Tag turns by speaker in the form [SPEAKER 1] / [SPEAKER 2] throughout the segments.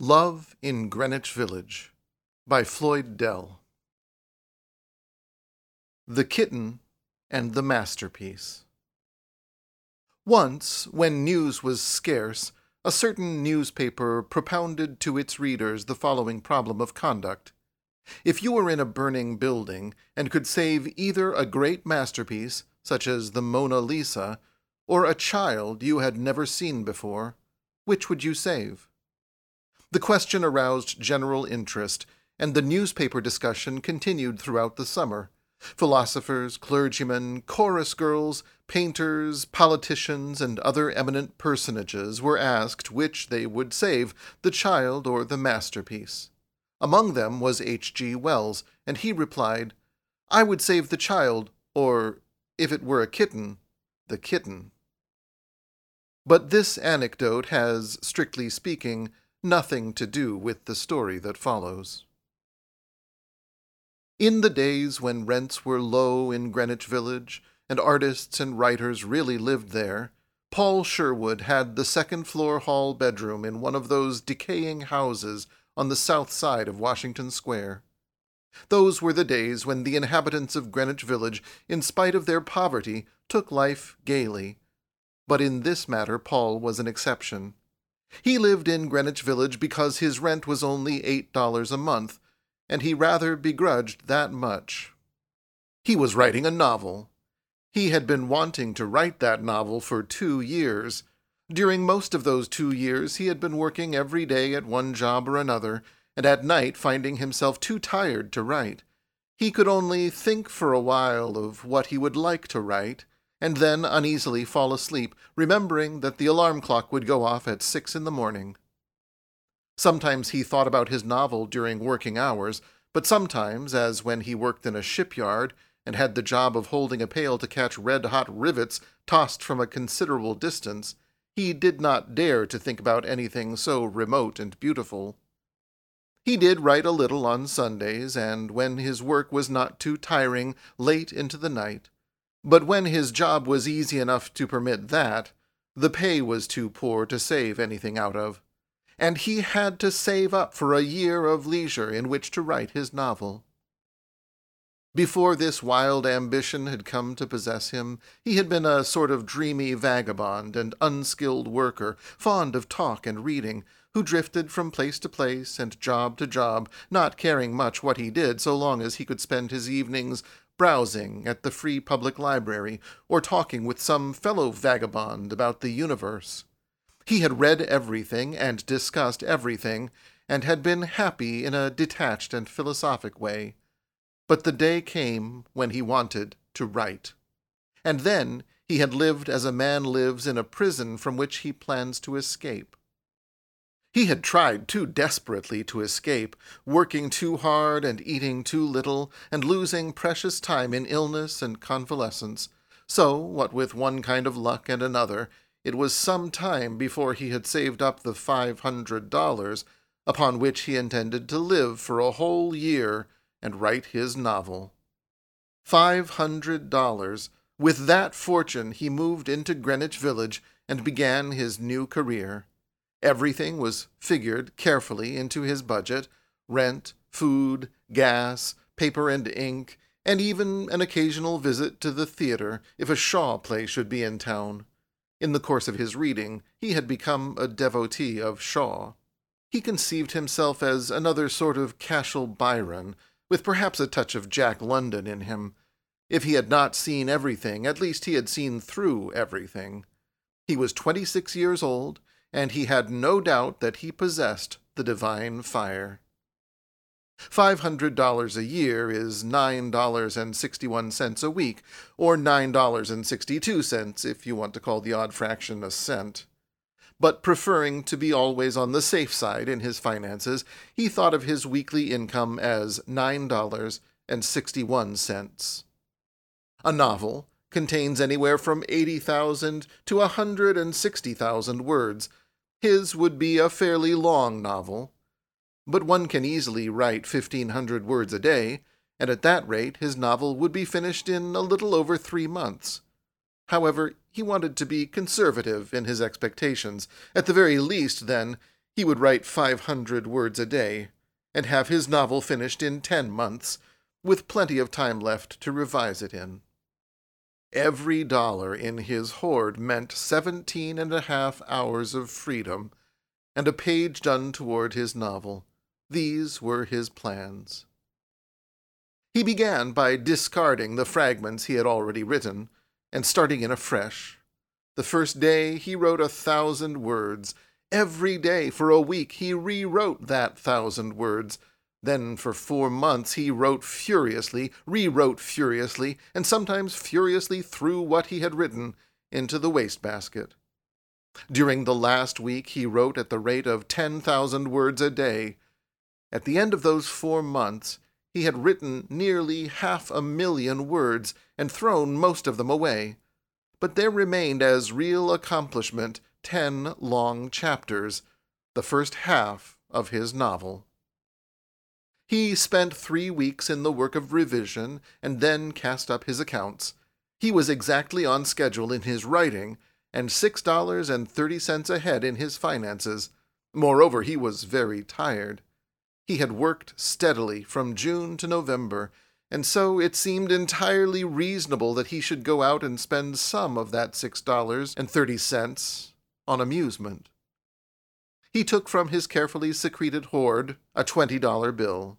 [SPEAKER 1] Love in Greenwich Village by Floyd Dell. The Kitten and the Masterpiece. Once, when news was scarce, a certain newspaper propounded to its readers the following problem of conduct. If you were in a burning building and could save either a great masterpiece, such as the Mona Lisa, or a child you had never seen before, which would you save? The question aroused general interest, and the newspaper discussion continued throughout the summer. Philosophers, clergymen, chorus girls, painters, politicians, and other eminent personages were asked which they would save, the child or the masterpiece. Among them was H. G. Wells, and he replied, I would save the child, or, if it were a kitten, the kitten. But this anecdote has, strictly speaking, nothing to do with the story that follows. In the days when rents were low in Greenwich Village, and artists and writers really lived there, Paul Sherwood had the second floor hall bedroom in one of those decaying houses on the south side of Washington Square. Those were the days when the inhabitants of Greenwich Village, in spite of their poverty, took life gaily. But in this matter Paul was an exception. He lived in Greenwich Village because his rent was only eight dollars a month, and he rather begrudged that much. He was writing a novel. He had been wanting to write that novel for two years. During most of those two years, he had been working every day at one job or another, and at night finding himself too tired to write. He could only think for a while of what he would like to write, and then uneasily fall asleep, remembering that the alarm clock would go off at six in the morning. Sometimes he thought about his novel during working hours, but sometimes, as when he worked in a shipyard and had the job of holding a pail to catch red hot rivets tossed from a considerable distance, he did not dare to think about anything so remote and beautiful. He did write a little on Sundays, and when his work was not too tiring, late into the night. But when his job was easy enough to permit that, the pay was too poor to save anything out of, and he had to save up for a year of leisure in which to write his novel. Before this wild ambition had come to possess him, he had been a sort of dreamy vagabond and unskilled worker, fond of talk and reading, who drifted from place to place and job to job, not caring much what he did so long as he could spend his evenings browsing at the Free Public Library, or talking with some fellow vagabond about the universe. He had read everything and discussed everything, and had been happy in a detached and philosophic way. But the day came when he wanted to write. And then he had lived as a man lives in a prison from which he plans to escape. He had tried too desperately to escape, working too hard and eating too little, and losing precious time in illness and convalescence. So, what with one kind of luck and another, it was some time before he had saved up the five hundred dollars upon which he intended to live for a whole year and write his novel. Five hundred dollars. With that fortune, he moved into Greenwich Village and began his new career. Everything was figured carefully into his budget rent, food, gas, paper and ink, and even an occasional visit to the theater if a Shaw play should be in town. In the course of his reading, he had become a devotee of Shaw. He conceived himself as another sort of Cashel Byron, with perhaps a touch of Jack London in him. If he had not seen everything, at least he had seen through everything. He was twenty six years old, and he had no doubt that he possessed the divine fire. Five hundred dollars a year is nine dollars and sixty one cents a week, or nine dollars and sixty two cents if you want to call the odd fraction a cent. But preferring to be always on the safe side in his finances, he thought of his weekly income as nine dollars and sixty one cents. A novel contains anywhere from eighty thousand to a hundred and sixty thousand words, his would be a fairly long novel, but one can easily write 1,500 words a day, and at that rate his novel would be finished in a little over three months. However, he wanted to be conservative in his expectations. At the very least, then, He would write 500 words a day and have his novel finished in 10 months, with plenty of time left to revise it in. Every dollar in his hoard meant seventeen and a half hours of freedom and a page done toward his novel. These were his plans. He began by discarding the fragments he had already written and starting in afresh. The first day he wrote a thousand words. Every day for a week he rewrote that thousand words. Then for four months he wrote furiously, rewrote furiously, and sometimes furiously threw what he had written into the wastebasket. During the last week he wrote at the rate of ten thousand words a day. At the end of those four months he had written nearly half a million words and thrown most of them away. But there remained as real accomplishment ten long chapters, the first half of his novel. He spent three weeks in the work of revision and then cast up his accounts. He was exactly on schedule in his writing and six dollars and thirty cents ahead in his finances. Moreover, he was very tired. He had worked steadily from June to November, and so it seemed entirely reasonable that he should go out and spend some of that six dollars and thirty cents on amusement. He took from his carefully secreted hoard a $20 bill.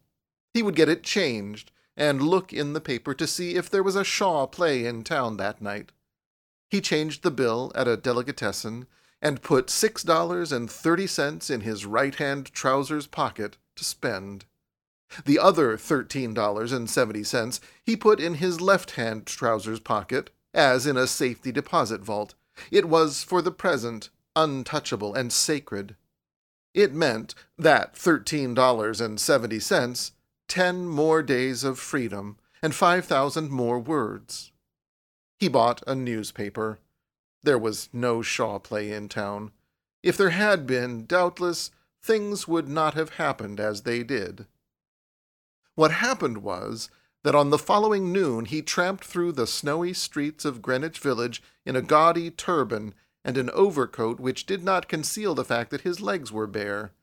[SPEAKER 1] He would get it changed and look in the paper to see if there was a Shaw play in town that night. He changed the bill at a delicatessen and put six dollars and thirty cents in his right hand trousers pocket to spend. The other thirteen dollars and seventy cents he put in his left hand trousers pocket, as in a safety deposit vault. It was, for the present, untouchable and sacred. It meant that thirteen dollars and seventy cents, ten more days of freedom, and five thousand more words. He bought a newspaper. There was no Shaw play in town. If there had been, doubtless, things would not have happened as they did. What happened was that on the following noon he tramped through the snowy streets of Greenwich Village in a gaudy turban and an overcoat which did not conceal the fact that his legs were bare.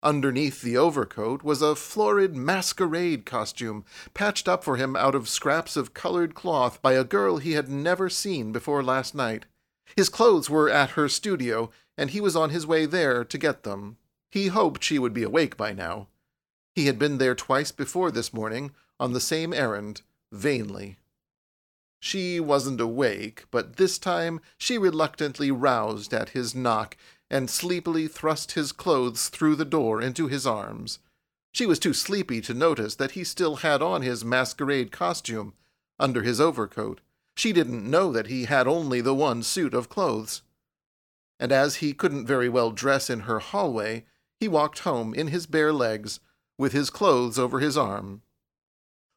[SPEAKER 1] Underneath the overcoat was a florid masquerade costume, patched up for him out of scraps of colored cloth by a girl he had never seen before last night. His clothes were at her studio, and he was on his way there to get them. He hoped she would be awake by now. He had been there twice before this morning, on the same errand, vainly. She wasn't awake, but this time she reluctantly roused at his knock and sleepily thrust his clothes through the door into his arms. She was too sleepy to notice that he still had on his masquerade costume under his overcoat. She didn't know that he had only the one suit of clothes. And as he couldn't very well dress in her hallway, he walked home in his bare legs, with his clothes over his arm.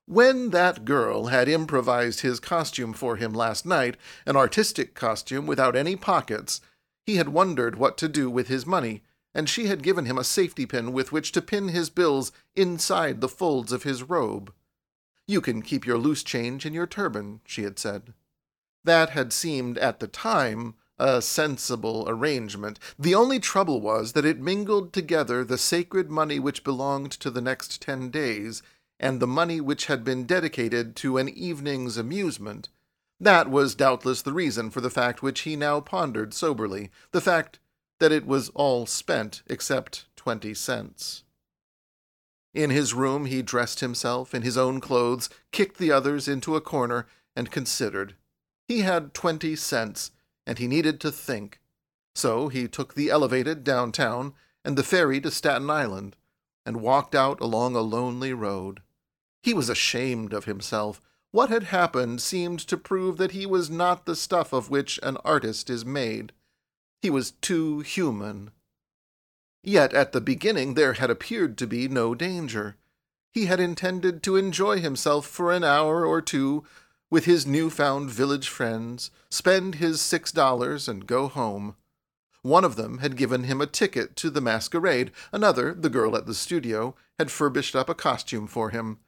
[SPEAKER 1] When that girl had improvised his costume for him last night, an artistic costume without any pockets, he had wondered what to do with his money, and she had given him a safety pin with which to pin his bills inside the folds of his robe. You can keep your loose change in your turban, she had said. That had seemed at the time a sensible arrangement. The only trouble was that it mingled together the sacred money which belonged to the next ten days and the money which had been dedicated to an evening's amusement that was doubtless the reason for the fact which he now pondered soberly the fact that it was all spent except twenty cents. In his room, he dressed himself in his own clothes, kicked the others into a corner, and considered. He had twenty cents, and he needed to think. So he took the elevated downtown and the ferry to Staten Island, and walked out along a lonely road. He was ashamed of himself what had happened seemed to prove that he was not the stuff of which an artist is made. He was too human. Yet at the beginning there had appeared to be no danger. He had intended to enjoy himself for an hour or two with his new-found village friends, spend his six dollars, and go home. One of them had given him a ticket to the masquerade. Another, the girl at the studio, had furbished up a costume for him.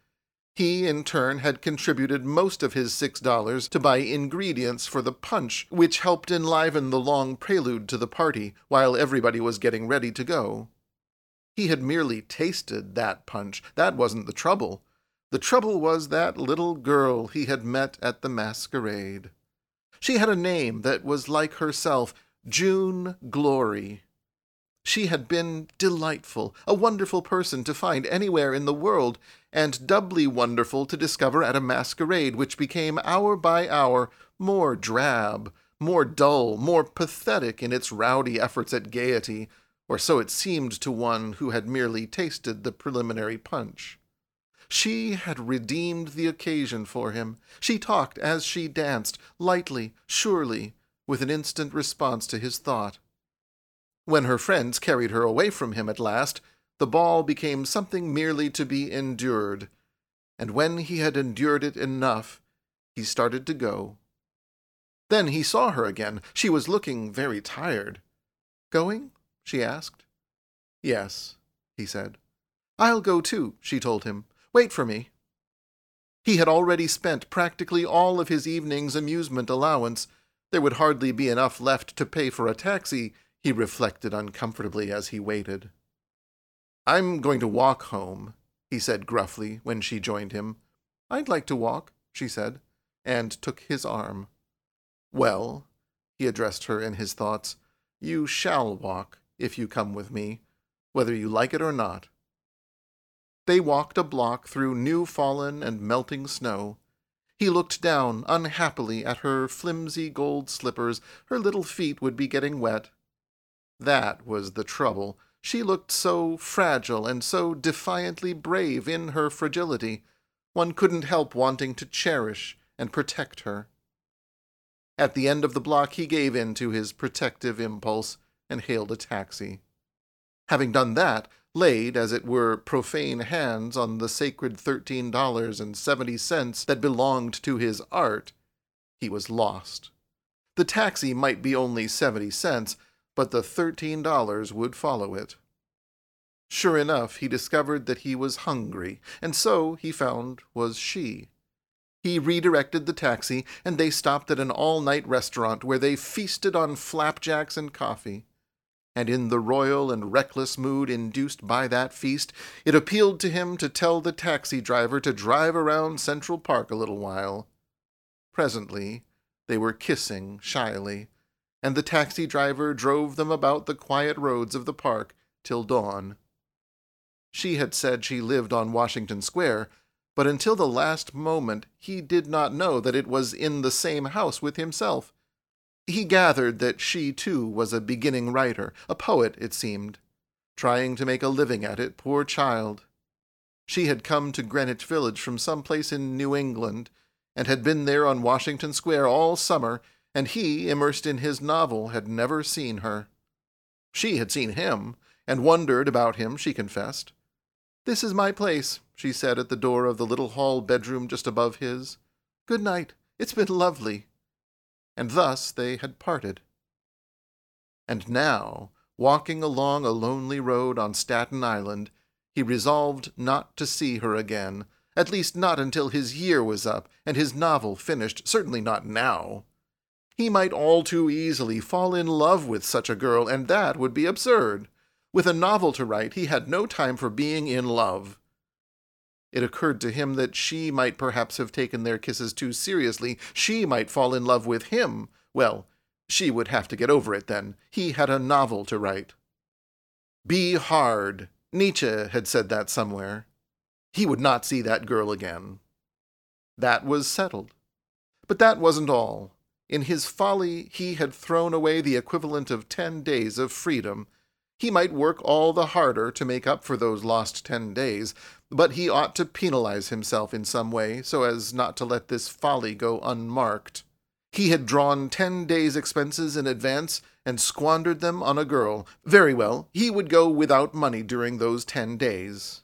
[SPEAKER 1] He, in turn, had contributed most of his six dollars to buy ingredients for the punch, which helped enliven the long prelude to the party while everybody was getting ready to go. He had merely tasted that punch. That wasn't the trouble. The trouble was that little girl he had met at the masquerade. She had a name that was like herself, June Glory. She had been delightful, a wonderful person to find anywhere in the world, and doubly wonderful to discover at a masquerade which became hour by hour more drab, more dull, more pathetic in its rowdy efforts at gaiety, or so it seemed to one who had merely tasted the preliminary punch. She had redeemed the occasion for him. She talked as she danced, lightly, surely, with an instant response to his thought. When her friends carried her away from him at last, the ball became something merely to be endured, and when he had endured it enough, he started to go. Then he saw her again. She was looking very tired. Going? she asked. Yes, he said. I'll go too, she told him. Wait for me. He had already spent practically all of his evening's amusement allowance. There would hardly be enough left to pay for a taxi, he reflected uncomfortably as he waited. I'm going to walk home, he said gruffly when she joined him. I'd like to walk, she said, and took his arm. Well, he addressed her in his thoughts, you shall walk if you come with me, whether you like it or not. They walked a block through new fallen and melting snow. He looked down unhappily at her flimsy gold slippers. Her little feet would be getting wet. That was the trouble. She looked so fragile and so defiantly brave in her fragility. One couldn't help wanting to cherish and protect her. At the end of the block, he gave in to his protective impulse and hailed a taxi. Having done that, laid, as it were, profane hands on the sacred thirteen dollars and seventy cents that belonged to his art, he was lost. The taxi might be only seventy cents, but the thirteen dollars would follow it. Sure enough, he discovered that he was hungry, and so, he found, was she. He redirected the taxi, and they stopped at an all night restaurant where they feasted on flapjacks and coffee and in the royal and reckless mood induced by that feast, it appealed to him to tell the taxi driver to drive around Central Park a little while. Presently, they were kissing shyly, and the taxi driver drove them about the quiet roads of the park till dawn. She had said she lived on Washington Square, but until the last moment he did not know that it was in the same house with himself. He gathered that she, too, was a beginning writer, a poet, it seemed, trying to make a living at it, poor child. She had come to Greenwich Village from some place in New England, and had been there on Washington Square all summer, and he, immersed in his novel, had never seen her. She had seen him, and wondered about him, she confessed. This is my place, she said at the door of the little hall bedroom just above his. Good night. It's been lovely and thus they had parted. And now, walking along a lonely road on Staten Island, he resolved not to see her again, at least not until his year was up and his novel finished, certainly not now. He might all too easily fall in love with such a girl, and that would be absurd. With a novel to write, he had no time for being in love. It occurred to him that she might perhaps have taken their kisses too seriously. She might fall in love with him. Well, she would have to get over it then. He had a novel to write. Be hard. Nietzsche had said that somewhere. He would not see that girl again. That was settled. But that wasn't all. In his folly, he had thrown away the equivalent of ten days of freedom. He might work all the harder to make up for those lost ten days, but he ought to penalize himself in some way so as not to let this folly go unmarked. He had drawn ten days' expenses in advance and squandered them on a girl. Very well, he would go without money during those ten days.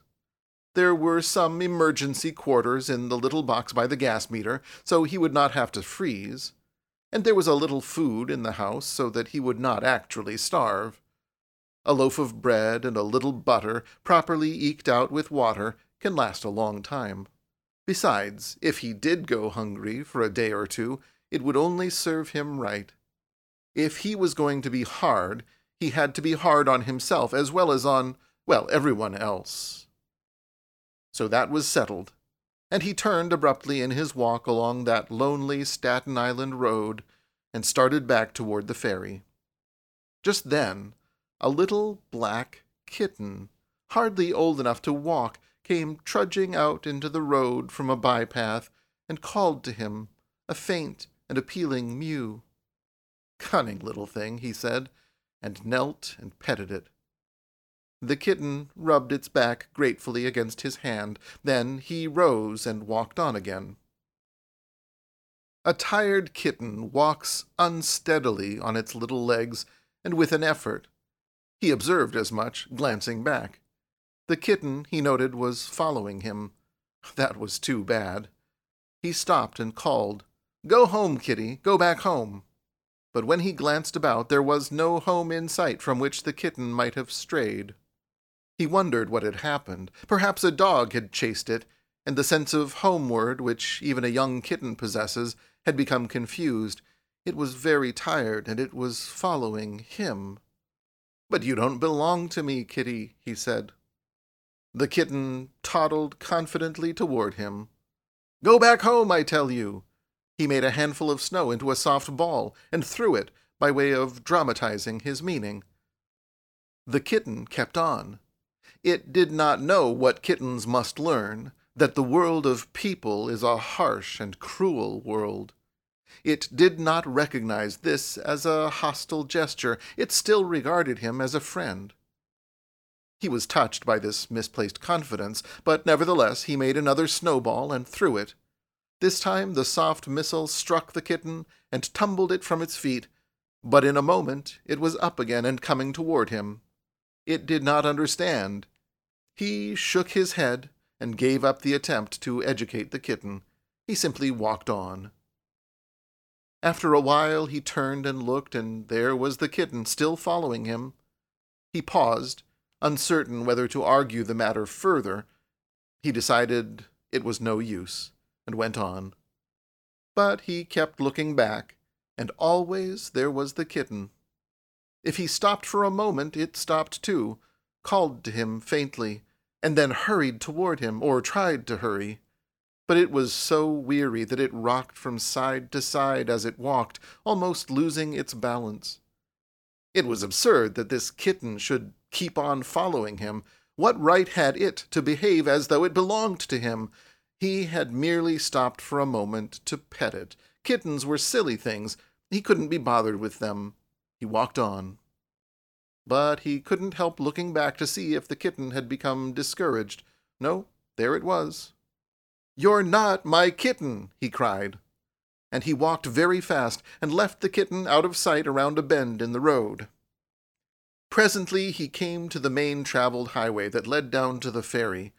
[SPEAKER 1] There were some emergency quarters in the little box by the gas meter, so he would not have to freeze. And there was a little food in the house so that he would not actually starve. A loaf of bread and a little butter, properly eked out with water, can last a long time. Besides, if he did go hungry for a day or two, it would only serve him right. If he was going to be hard, he had to be hard on himself as well as on, well, everyone else. So that was settled, and he turned abruptly in his walk along that lonely Staten Island road and started back toward the ferry. Just then, a little black kitten, hardly old enough to walk, came trudging out into the road from a bypath and called to him, a faint and appealing mew. Cunning little thing, he said, and knelt and petted it. The kitten rubbed its back gratefully against his hand. Then he rose and walked on again. A tired kitten walks unsteadily on its little legs and with an effort. He observed as much, glancing back. The kitten, he noted, was following him. That was too bad. He stopped and called, Go home, kitty, go back home. But when he glanced about, there was no home in sight from which the kitten might have strayed. He wondered what had happened. Perhaps a dog had chased it, and the sense of homeward, which even a young kitten possesses, had become confused. It was very tired, and it was following him. But you don't belong to me, kitty, he said. The kitten toddled confidently toward him. Go back home, I tell you. He made a handful of snow into a soft ball and threw it by way of dramatizing his meaning. The kitten kept on. It did not know what kittens must learn, that the world of people is a harsh and cruel world. It did not recognize this as a hostile gesture. It still regarded him as a friend. He was touched by this misplaced confidence, but nevertheless he made another snowball and threw it. This time the soft missile struck the kitten and tumbled it from its feet, but in a moment it was up again and coming toward him. It did not understand. He shook his head and gave up the attempt to educate the kitten. He simply walked on. After a while he turned and looked, and there was the kitten still following him. He paused, uncertain whether to argue the matter further. He decided it was no use, and went on. But he kept looking back, and always there was the kitten. If he stopped for a moment, it stopped too, called to him faintly, and then hurried toward him, or tried to hurry. But it was so weary that it rocked from side to side as it walked, almost losing its balance. It was absurd that this kitten should keep on following him. What right had it to behave as though it belonged to him? He had merely stopped for a moment to pet it. Kittens were silly things. He couldn't be bothered with them. He walked on but he couldn't help looking back to see if the kitten had become discouraged. No, there it was. You're not my kitten, he cried. And he walked very fast and left the kitten out of sight around a bend in the road. Presently he came to the main traveled highway that led down to the ferry.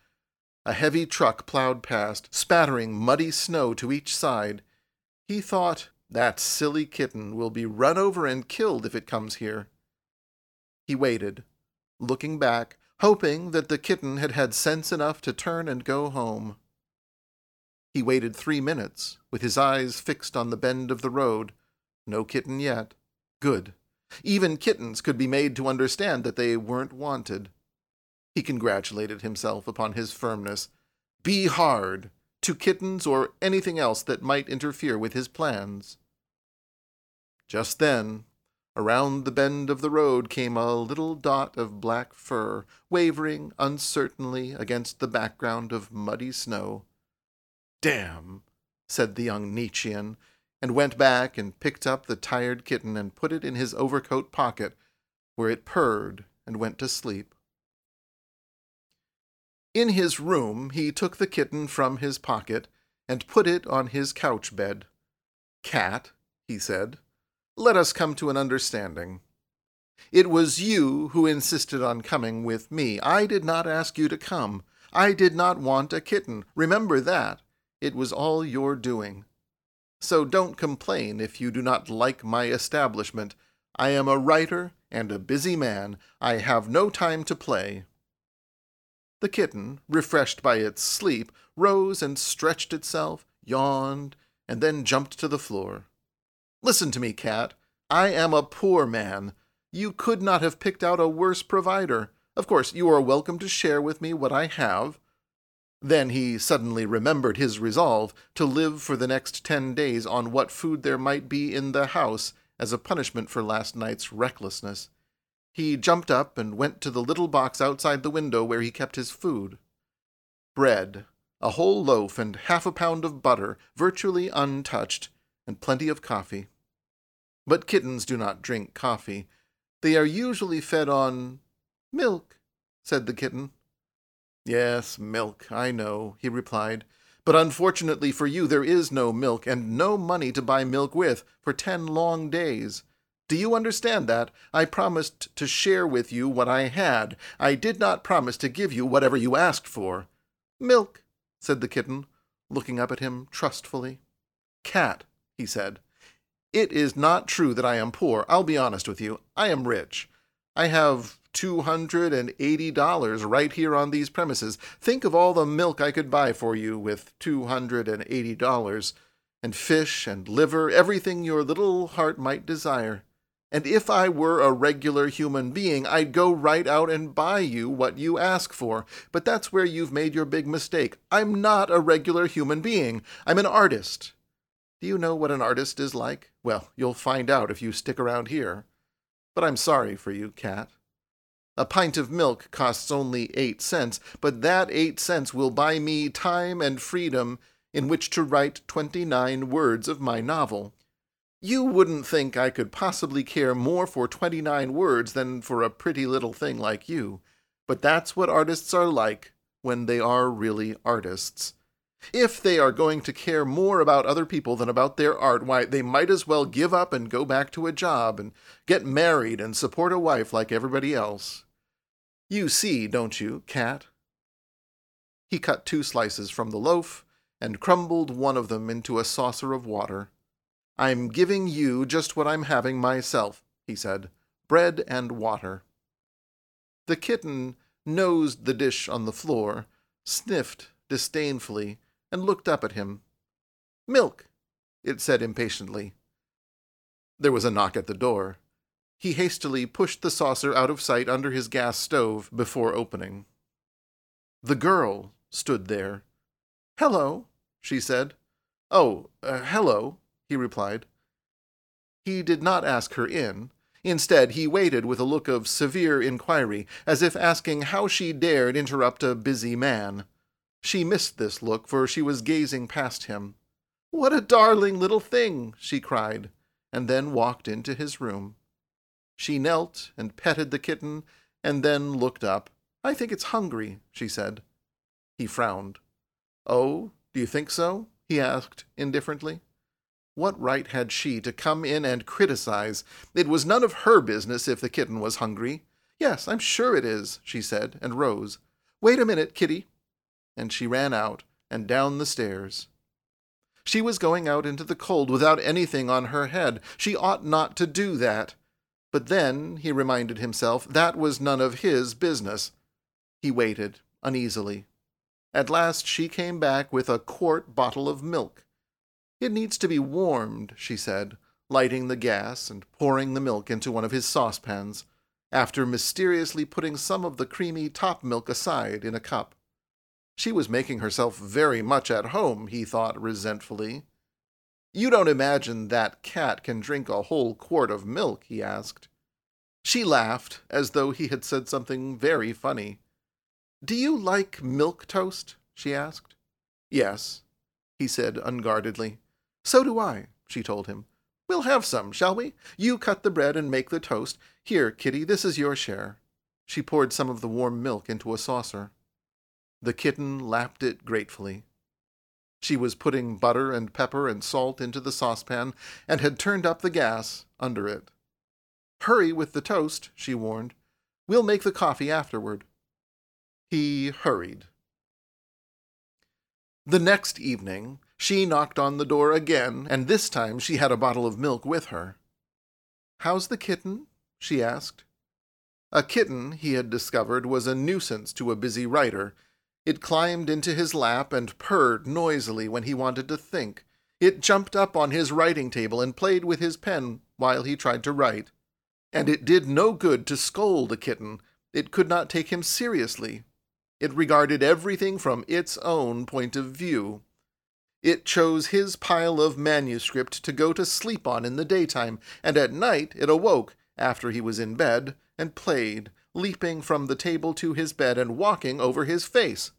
[SPEAKER 1] A heavy truck plowed past, spattering muddy snow to each side. He thought, that silly kitten will be run over and killed if it comes here. He waited, looking back, hoping that the kitten had had sense enough to turn and go home. He waited three minutes, with his eyes fixed on the bend of the road. No kitten yet. Good. Even kittens could be made to understand that they weren't wanted. He congratulated himself upon his firmness. Be hard to kittens or anything else that might interfere with his plans. Just then, Around the bend of the road came a little dot of black fur, wavering uncertainly against the background of muddy snow. Damn, said the young Nietzschean, and went back and picked up the tired kitten and put it in his overcoat pocket, where it purred and went to sleep. In his room, he took the kitten from his pocket and put it on his couch bed. Cat, he said, let us come to an understanding. It was you who insisted on coming with me. I did not ask you to come. I did not want a kitten. Remember that. It was all your doing. So don't complain if you do not like my establishment. I am a writer and a busy man. I have no time to play. The kitten, refreshed by its sleep, rose and stretched itself, yawned, and then jumped to the floor. Listen to me, cat. I am a poor man. You could not have picked out a worse provider. Of course, you are welcome to share with me what I have. Then he suddenly remembered his resolve to live for the next ten days on what food there might be in the house as a punishment for last night's recklessness. He jumped up and went to the little box outside the window where he kept his food. Bread, a whole loaf and half a pound of butter, virtually untouched, and plenty of coffee. But kittens do not drink coffee. They are usually fed on milk, said the kitten. Yes, milk, I know, he replied. But unfortunately for you, there is no milk, and no money to buy milk with for ten long days. Do you understand that? I promised to share with you what I had. I did not promise to give you whatever you asked for. Milk, said the kitten, looking up at him trustfully. Cat, he said. It is not true that I am poor. I'll be honest with you. I am rich. I have $280 right here on these premises. Think of all the milk I could buy for you with $280, and fish and liver, everything your little heart might desire. And if I were a regular human being, I'd go right out and buy you what you ask for. But that's where you've made your big mistake. I'm not a regular human being. I'm an artist. Do you know what an artist is like? Well, you'll find out if you stick around here. But I'm sorry for you, cat. A pint of milk costs only eight cents, but that eight cents will buy me time and freedom in which to write twenty nine words of my novel. You wouldn't think I could possibly care more for twenty nine words than for a pretty little thing like you, but that's what artists are like when they are really artists. If they are going to care more about other people than about their art, why, they might as well give up and go back to a job and get married and support a wife like everybody else. You see, don't you, cat? He cut two slices from the loaf and crumbled one of them into a saucer of water. I'm giving you just what I'm having myself, he said bread and water. The kitten nosed the dish on the floor, sniffed disdainfully, and looked up at him. Milk, it said impatiently. There was a knock at the door. He hastily pushed the saucer out of sight under his gas stove before opening. The girl stood there. Hello, she said. Oh, uh, hello, he replied. He did not ask her in. Instead, he waited with a look of severe inquiry, as if asking how she dared interrupt a busy man. She missed this look, for she was gazing past him. What a darling little thing! she cried, and then walked into his room. She knelt and petted the kitten, and then looked up. I think it's hungry, she said. He frowned. Oh, do you think so? he asked indifferently. What right had she to come in and criticize? It was none of her business if the kitten was hungry. Yes, I'm sure it is, she said, and rose. Wait a minute, kitty, and she ran out and down the stairs. She was going out into the cold without anything on her head. She ought not to do that. But then, he reminded himself, that was none of his business. He waited, uneasily. At last she came back with a quart bottle of milk. It needs to be warmed, she said, lighting the gas and pouring the milk into one of his saucepans, after mysteriously putting some of the creamy top milk aside in a cup. She was making herself very much at home, he thought resentfully. You don't imagine that cat can drink a whole quart of milk? he asked. She laughed, as though he had said something very funny. Do you like milk toast? she asked. Yes, he said unguardedly. So do I, she told him. We'll have some, shall we? You cut the bread and make the toast. Here, Kitty, this is your share. She poured some of the warm milk into a saucer. The kitten lapped it gratefully. She was putting butter and pepper and salt into the saucepan and had turned up the gas under it. Hurry with the toast, she warned. We'll make the coffee afterward. He hurried. The next evening, she knocked on the door again, and this time she had a bottle of milk with her. How's the kitten? she asked. A kitten, he had discovered, was a nuisance to a busy writer. It climbed into his lap and purred noisily when he wanted to think. It jumped up on his writing table and played with his pen while he tried to write. And it did no good to scold a kitten. It could not take him seriously. It regarded everything from its own point of view. It chose his pile of manuscript to go to sleep on in the daytime, and at night it awoke, after he was in bed, and played, leaping from the table to his bed and walking over his face.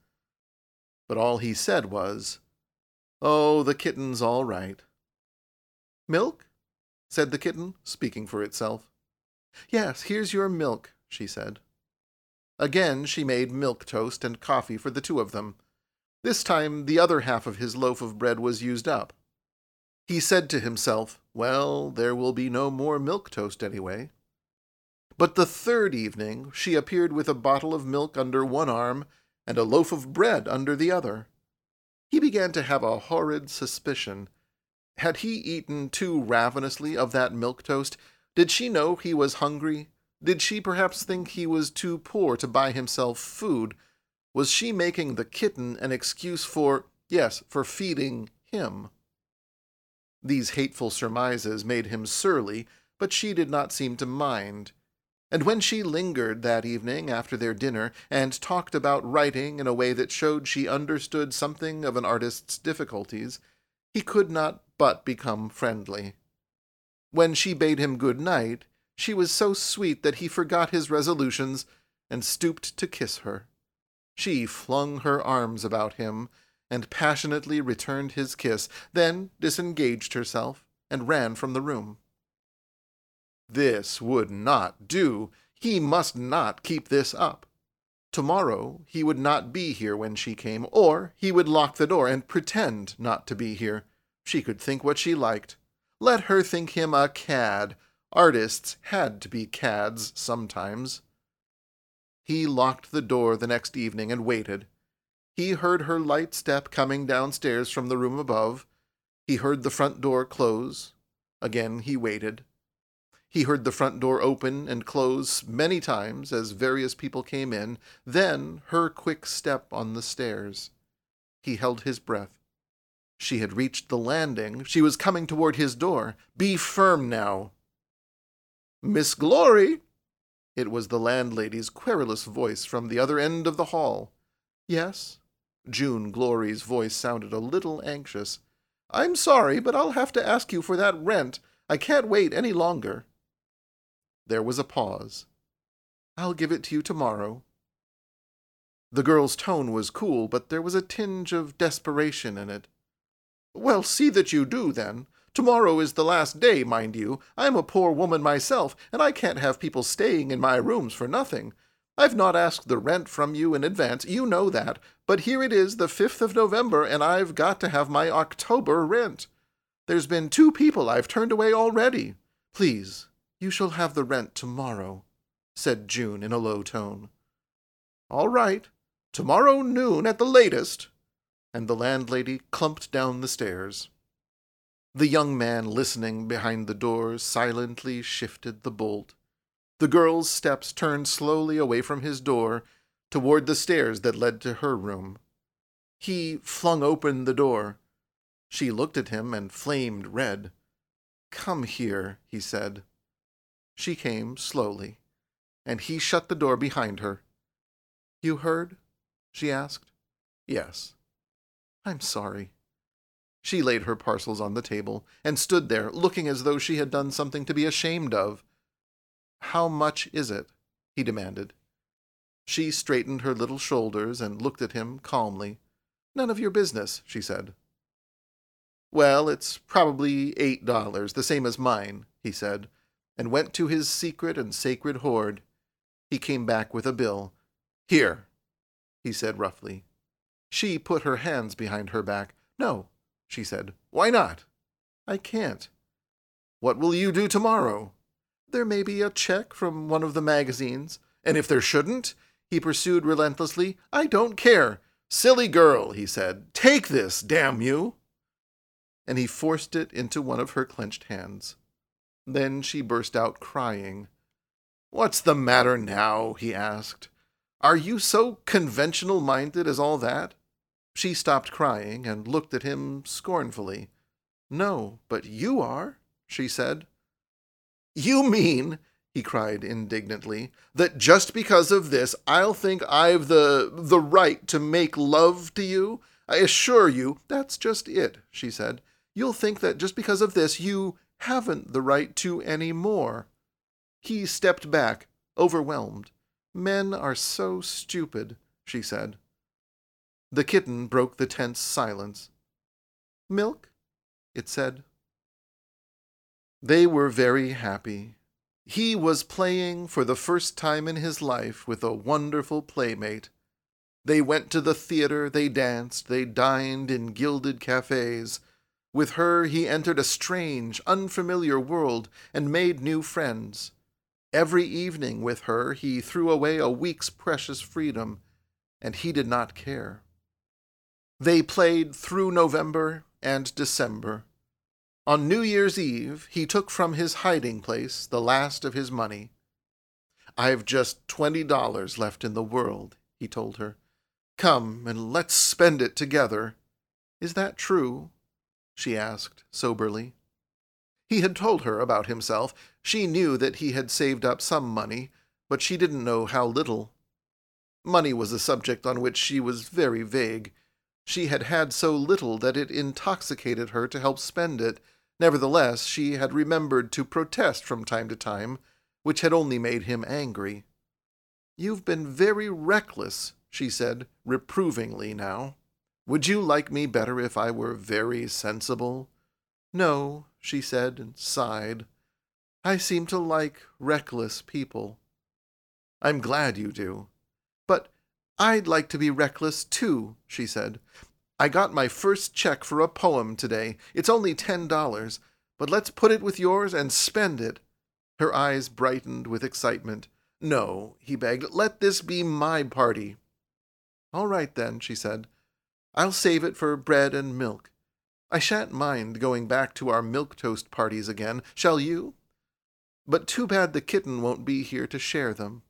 [SPEAKER 1] But all he said was, Oh, the kitten's all right. Milk? said the kitten, speaking for itself. Yes, here's your milk, she said. Again she made milk toast and coffee for the two of them. This time the other half of his loaf of bread was used up. He said to himself, Well, there will be no more milk toast anyway. But the third evening she appeared with a bottle of milk under one arm and a loaf of bread under the other. He began to have a horrid suspicion. Had he eaten too ravenously of that milk toast? Did she know he was hungry? Did she perhaps think he was too poor to buy himself food? Was she making the kitten an excuse for, yes, for feeding him? These hateful surmises made him surly, but she did not seem to mind. And when she lingered that evening after their dinner and talked about writing in a way that showed she understood something of an artist's difficulties, he could not but become friendly. When she bade him good night, she was so sweet that he forgot his resolutions and stooped to kiss her. She flung her arms about him and passionately returned his kiss, then disengaged herself and ran from the room. This would not do. He must not keep this up. Tomorrow he would not be here when she came, or he would lock the door and pretend not to be here. She could think what she liked. Let her think him a cad. Artists had to be cads sometimes. He locked the door the next evening and waited. He heard her light step coming downstairs from the room above. He heard the front door close. Again he waited. He heard the front door open and close many times as various people came in, then her quick step on the stairs. He held his breath. She had reached the landing. She was coming toward his door. Be firm now. Miss Glory, it was the landlady's querulous voice from the other end of the hall. Yes? June Glory's voice sounded a little anxious. I'm sorry, but I'll have to ask you for that rent. I can't wait any longer. There was a pause. I'll give it to you tomorrow. The girl's tone was cool, but there was a tinge of desperation in it. Well, see that you do, then. Tomorrow is the last day, mind you. I'm a poor woman myself, and I can't have people staying in my rooms for nothing. I've not asked the rent from you in advance, you know that, but here it is the 5th of November, and I've got to have my October rent. There's been two people I've turned away already. Please, you shall have the rent tomorrow, said June in a low tone. All right, tomorrow noon at the latest. And the landlady clumped down the stairs. The young man listening behind the door silently shifted the bolt. The girl's steps turned slowly away from his door toward the stairs that led to her room. He flung open the door. She looked at him and flamed red. Come here, he said. She came slowly, and he shut the door behind her. You heard? she asked. Yes. I'm sorry. She laid her parcels on the table and stood there, looking as though she had done something to be ashamed of. How much is it? he demanded. She straightened her little shoulders and looked at him calmly. None of your business, she said. Well, it's probably eight dollars, the same as mine, he said, and went to his secret and sacred hoard. He came back with a bill. Here, he said roughly. She put her hands behind her back. No, she said. Why not? I can't. What will you do tomorrow? There may be a check from one of the magazines. And if there shouldn't, he pursued relentlessly, I don't care. Silly girl, he said. Take this, damn you. And he forced it into one of her clenched hands. Then she burst out crying. What's the matter now? he asked. Are you so conventional minded as all that? She stopped crying and looked at him scornfully. No, but you are, she said. You mean, he cried indignantly, that just because of this I'll think I've the the right to make love to you? I assure you that's just it, she said. You'll think that just because of this you haven't the right to any more. He stepped back, overwhelmed. Men are so stupid, she said. The kitten broke the tense silence. Milk? it said. They were very happy. He was playing for the first time in his life with a wonderful playmate. They went to the theater, they danced, they dined in gilded cafes. With her he entered a strange, unfamiliar world and made new friends. Every evening with her he threw away a week's precious freedom, and he did not care. They played through November and December. On New Year's Eve, he took from his hiding place the last of his money. I've just twenty dollars left in the world, he told her. Come and let's spend it together. Is that true? She asked soberly. He had told her about himself. She knew that he had saved up some money, but she didn't know how little. Money was a subject on which she was very vague. She had had so little that it intoxicated her to help spend it. Nevertheless, she had remembered to protest from time to time, which had only made him angry. You've been very reckless, she said, reprovingly now. Would you like me better if I were very sensible? No, she said, and sighed. I seem to like reckless people. I'm glad you do. But I'd like to be reckless, too, she said. I got my first check for a poem today. It's only ten dollars, but let's put it with yours and spend it. Her eyes brightened with excitement. No, he begged, let this be my party. All right, then, she said. I'll save it for bread and milk. I shan't mind going back to our milk toast parties again, shall you? But too bad the kitten won't be here to share them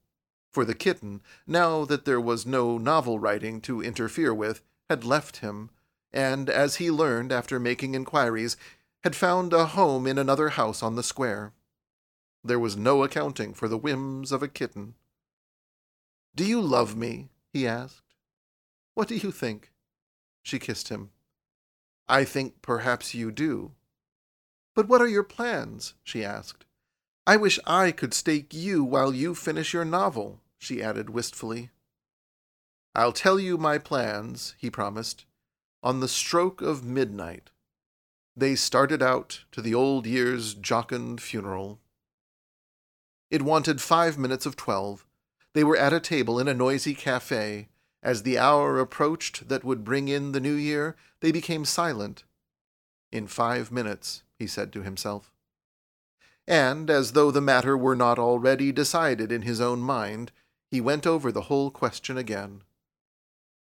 [SPEAKER 1] for the kitten, now that there was no novel writing to interfere with, had left him, and, as he learned after making inquiries, had found a home in another house on the square. There was no accounting for the whims of a kitten. Do you love me? he asked. What do you think? She kissed him. I think perhaps you do. But what are your plans? she asked. I wish I could stake you while you finish your novel she added wistfully. I'll tell you my plans, he promised, on the stroke of midnight. They started out to the old year's jocund funeral. It wanted five minutes of twelve. They were at a table in a noisy cafe. As the hour approached that would bring in the new year, they became silent. In five minutes, he said to himself. And, as though the matter were not already decided in his own mind, he went over the whole question again.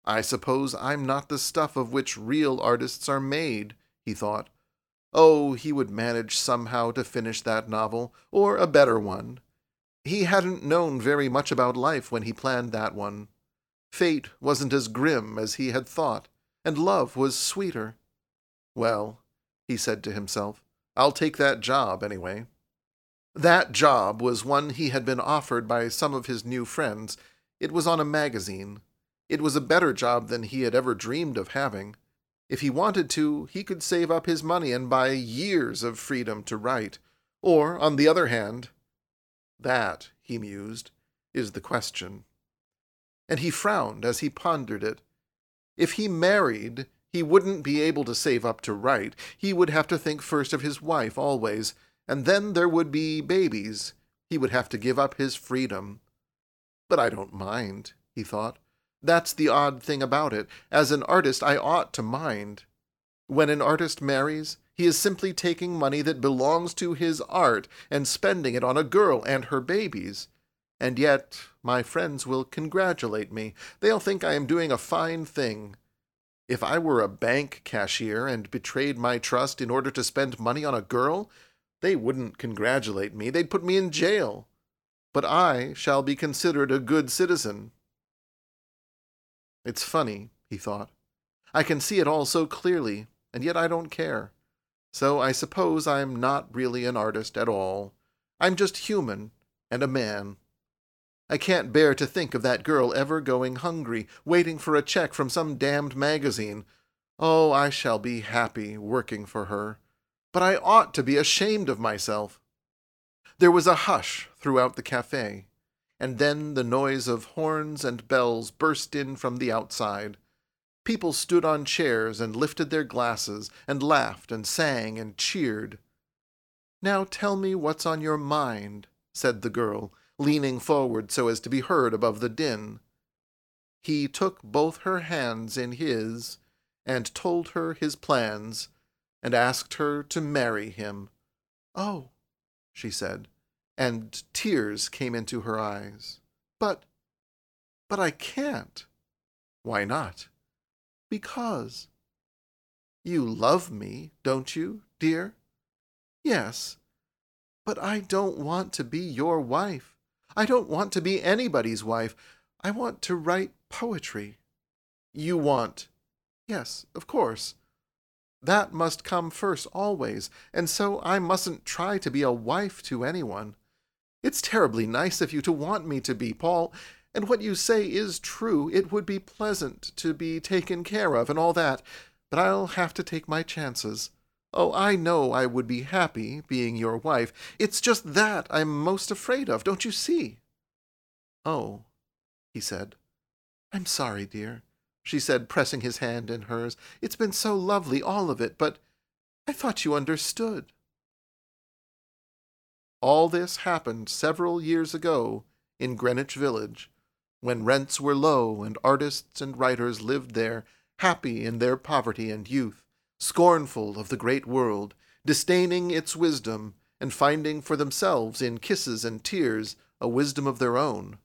[SPEAKER 1] I suppose I'm not the stuff of which real artists are made, he thought. Oh, he would manage somehow to finish that novel, or a better one. He hadn't known very much about life when he planned that one. Fate wasn't as grim as he had thought, and love was sweeter. Well, he said to himself, I'll take that job anyway. That job was one he had been offered by some of his new friends. It was on a magazine. It was a better job than he had ever dreamed of having. If he wanted to, he could save up his money and buy years of freedom to write. Or, on the other hand, that, he mused, is the question. And he frowned as he pondered it. If he married, he wouldn't be able to save up to write. He would have to think first of his wife always, and then there would be babies. He would have to give up his freedom. But I don't mind, he thought. That's the odd thing about it. As an artist, I ought to mind. When an artist marries, he is simply taking money that belongs to his art and spending it on a girl and her babies. And yet, my friends will congratulate me. They'll think I am doing a fine thing. If I were a bank cashier and betrayed my trust in order to spend money on a girl, they wouldn't congratulate me. They'd put me in jail. but I shall be considered a good citizen. It's funny, he thought. I can see it all so clearly, and yet I don't care. So I suppose I'm not really an artist at all. I'm just human and a man. I can't bear to think of that girl ever going hungry, waiting for a check from some damned magazine. Oh, I shall be happy working for her. But I ought to be ashamed of myself. There was a hush throughout the cafe, and then the noise of horns and bells burst in from the outside. People stood on chairs and lifted their glasses, and laughed and sang and cheered. Now tell me what's on your mind, said the girl, leaning forward so as to be heard above the din. He took both her hands in his, and told her his plans, and asked her to marry him. Oh, she said, and tears came into her eyes. But, but I can't. Why not? Because. You love me, don't you, dear? Yes. But I don't want to be your wife. I don't want to be anybody's wife. I want to write poetry. You want. Yes, of course. That must come first always, and so I mustn't try to be a wife to anyone. It's terribly nice of you to want me to be, Paul, and what you say is true. It would be pleasant to be taken care of and all that, but I'll have to take my chances. Oh, I know I would be happy being your wife. It's just that I'm most afraid of, don't you see? Oh, he said. I'm sorry, dear, she said, pressing his hand in hers. It's been so lovely, all of it, but I thought you understood. All this happened several years ago in Greenwich Village, when rents were low and artists and writers lived there, happy in their poverty and youth scornful of the great world, disdaining its wisdom, and finding for themselves in kisses and tears a wisdom of their own.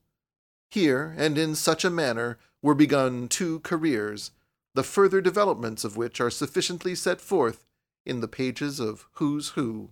[SPEAKER 1] Here, and in such a manner, were begun two careers, the further developments of which are sufficiently set forth in the pages of Who's Who.